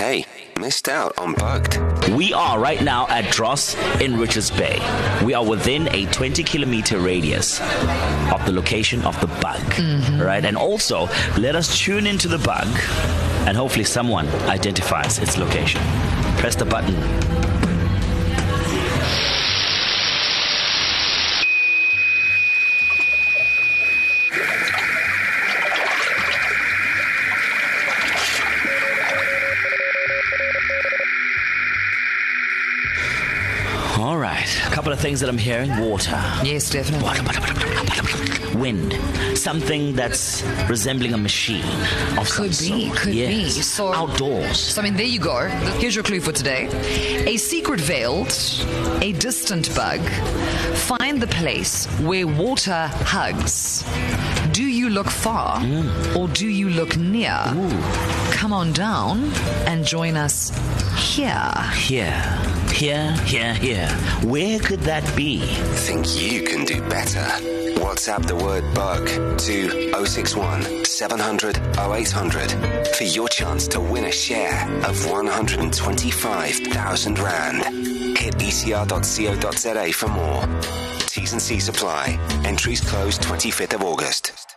Hey, missed out on Bugged. We are right now at Dross in Richards Bay. We are within a 20 kilometer radius of the location of the bug. Mm-hmm. Right? And also, let us tune into the bug and hopefully someone identifies its location. Press the button. Right. A couple of things that I'm hearing water. Yes, definitely. Wind. Something that's resembling a machine. Of Could be, sort. could be. So- Outdoors. So, I mean, there you go. Here's your clue for today. A secret veiled, a distant bug. Find the place where water hugs. Do you look far or do you look near? Come on down and join us here. Here. Here, here, here. Where could that be? Think you can do better? WhatsApp the word bug to 061 700 0800 for your chance to win a share of 125,000 Rand. Hit ecr.co.za for more. T's and C's apply. Entries close 25th of August.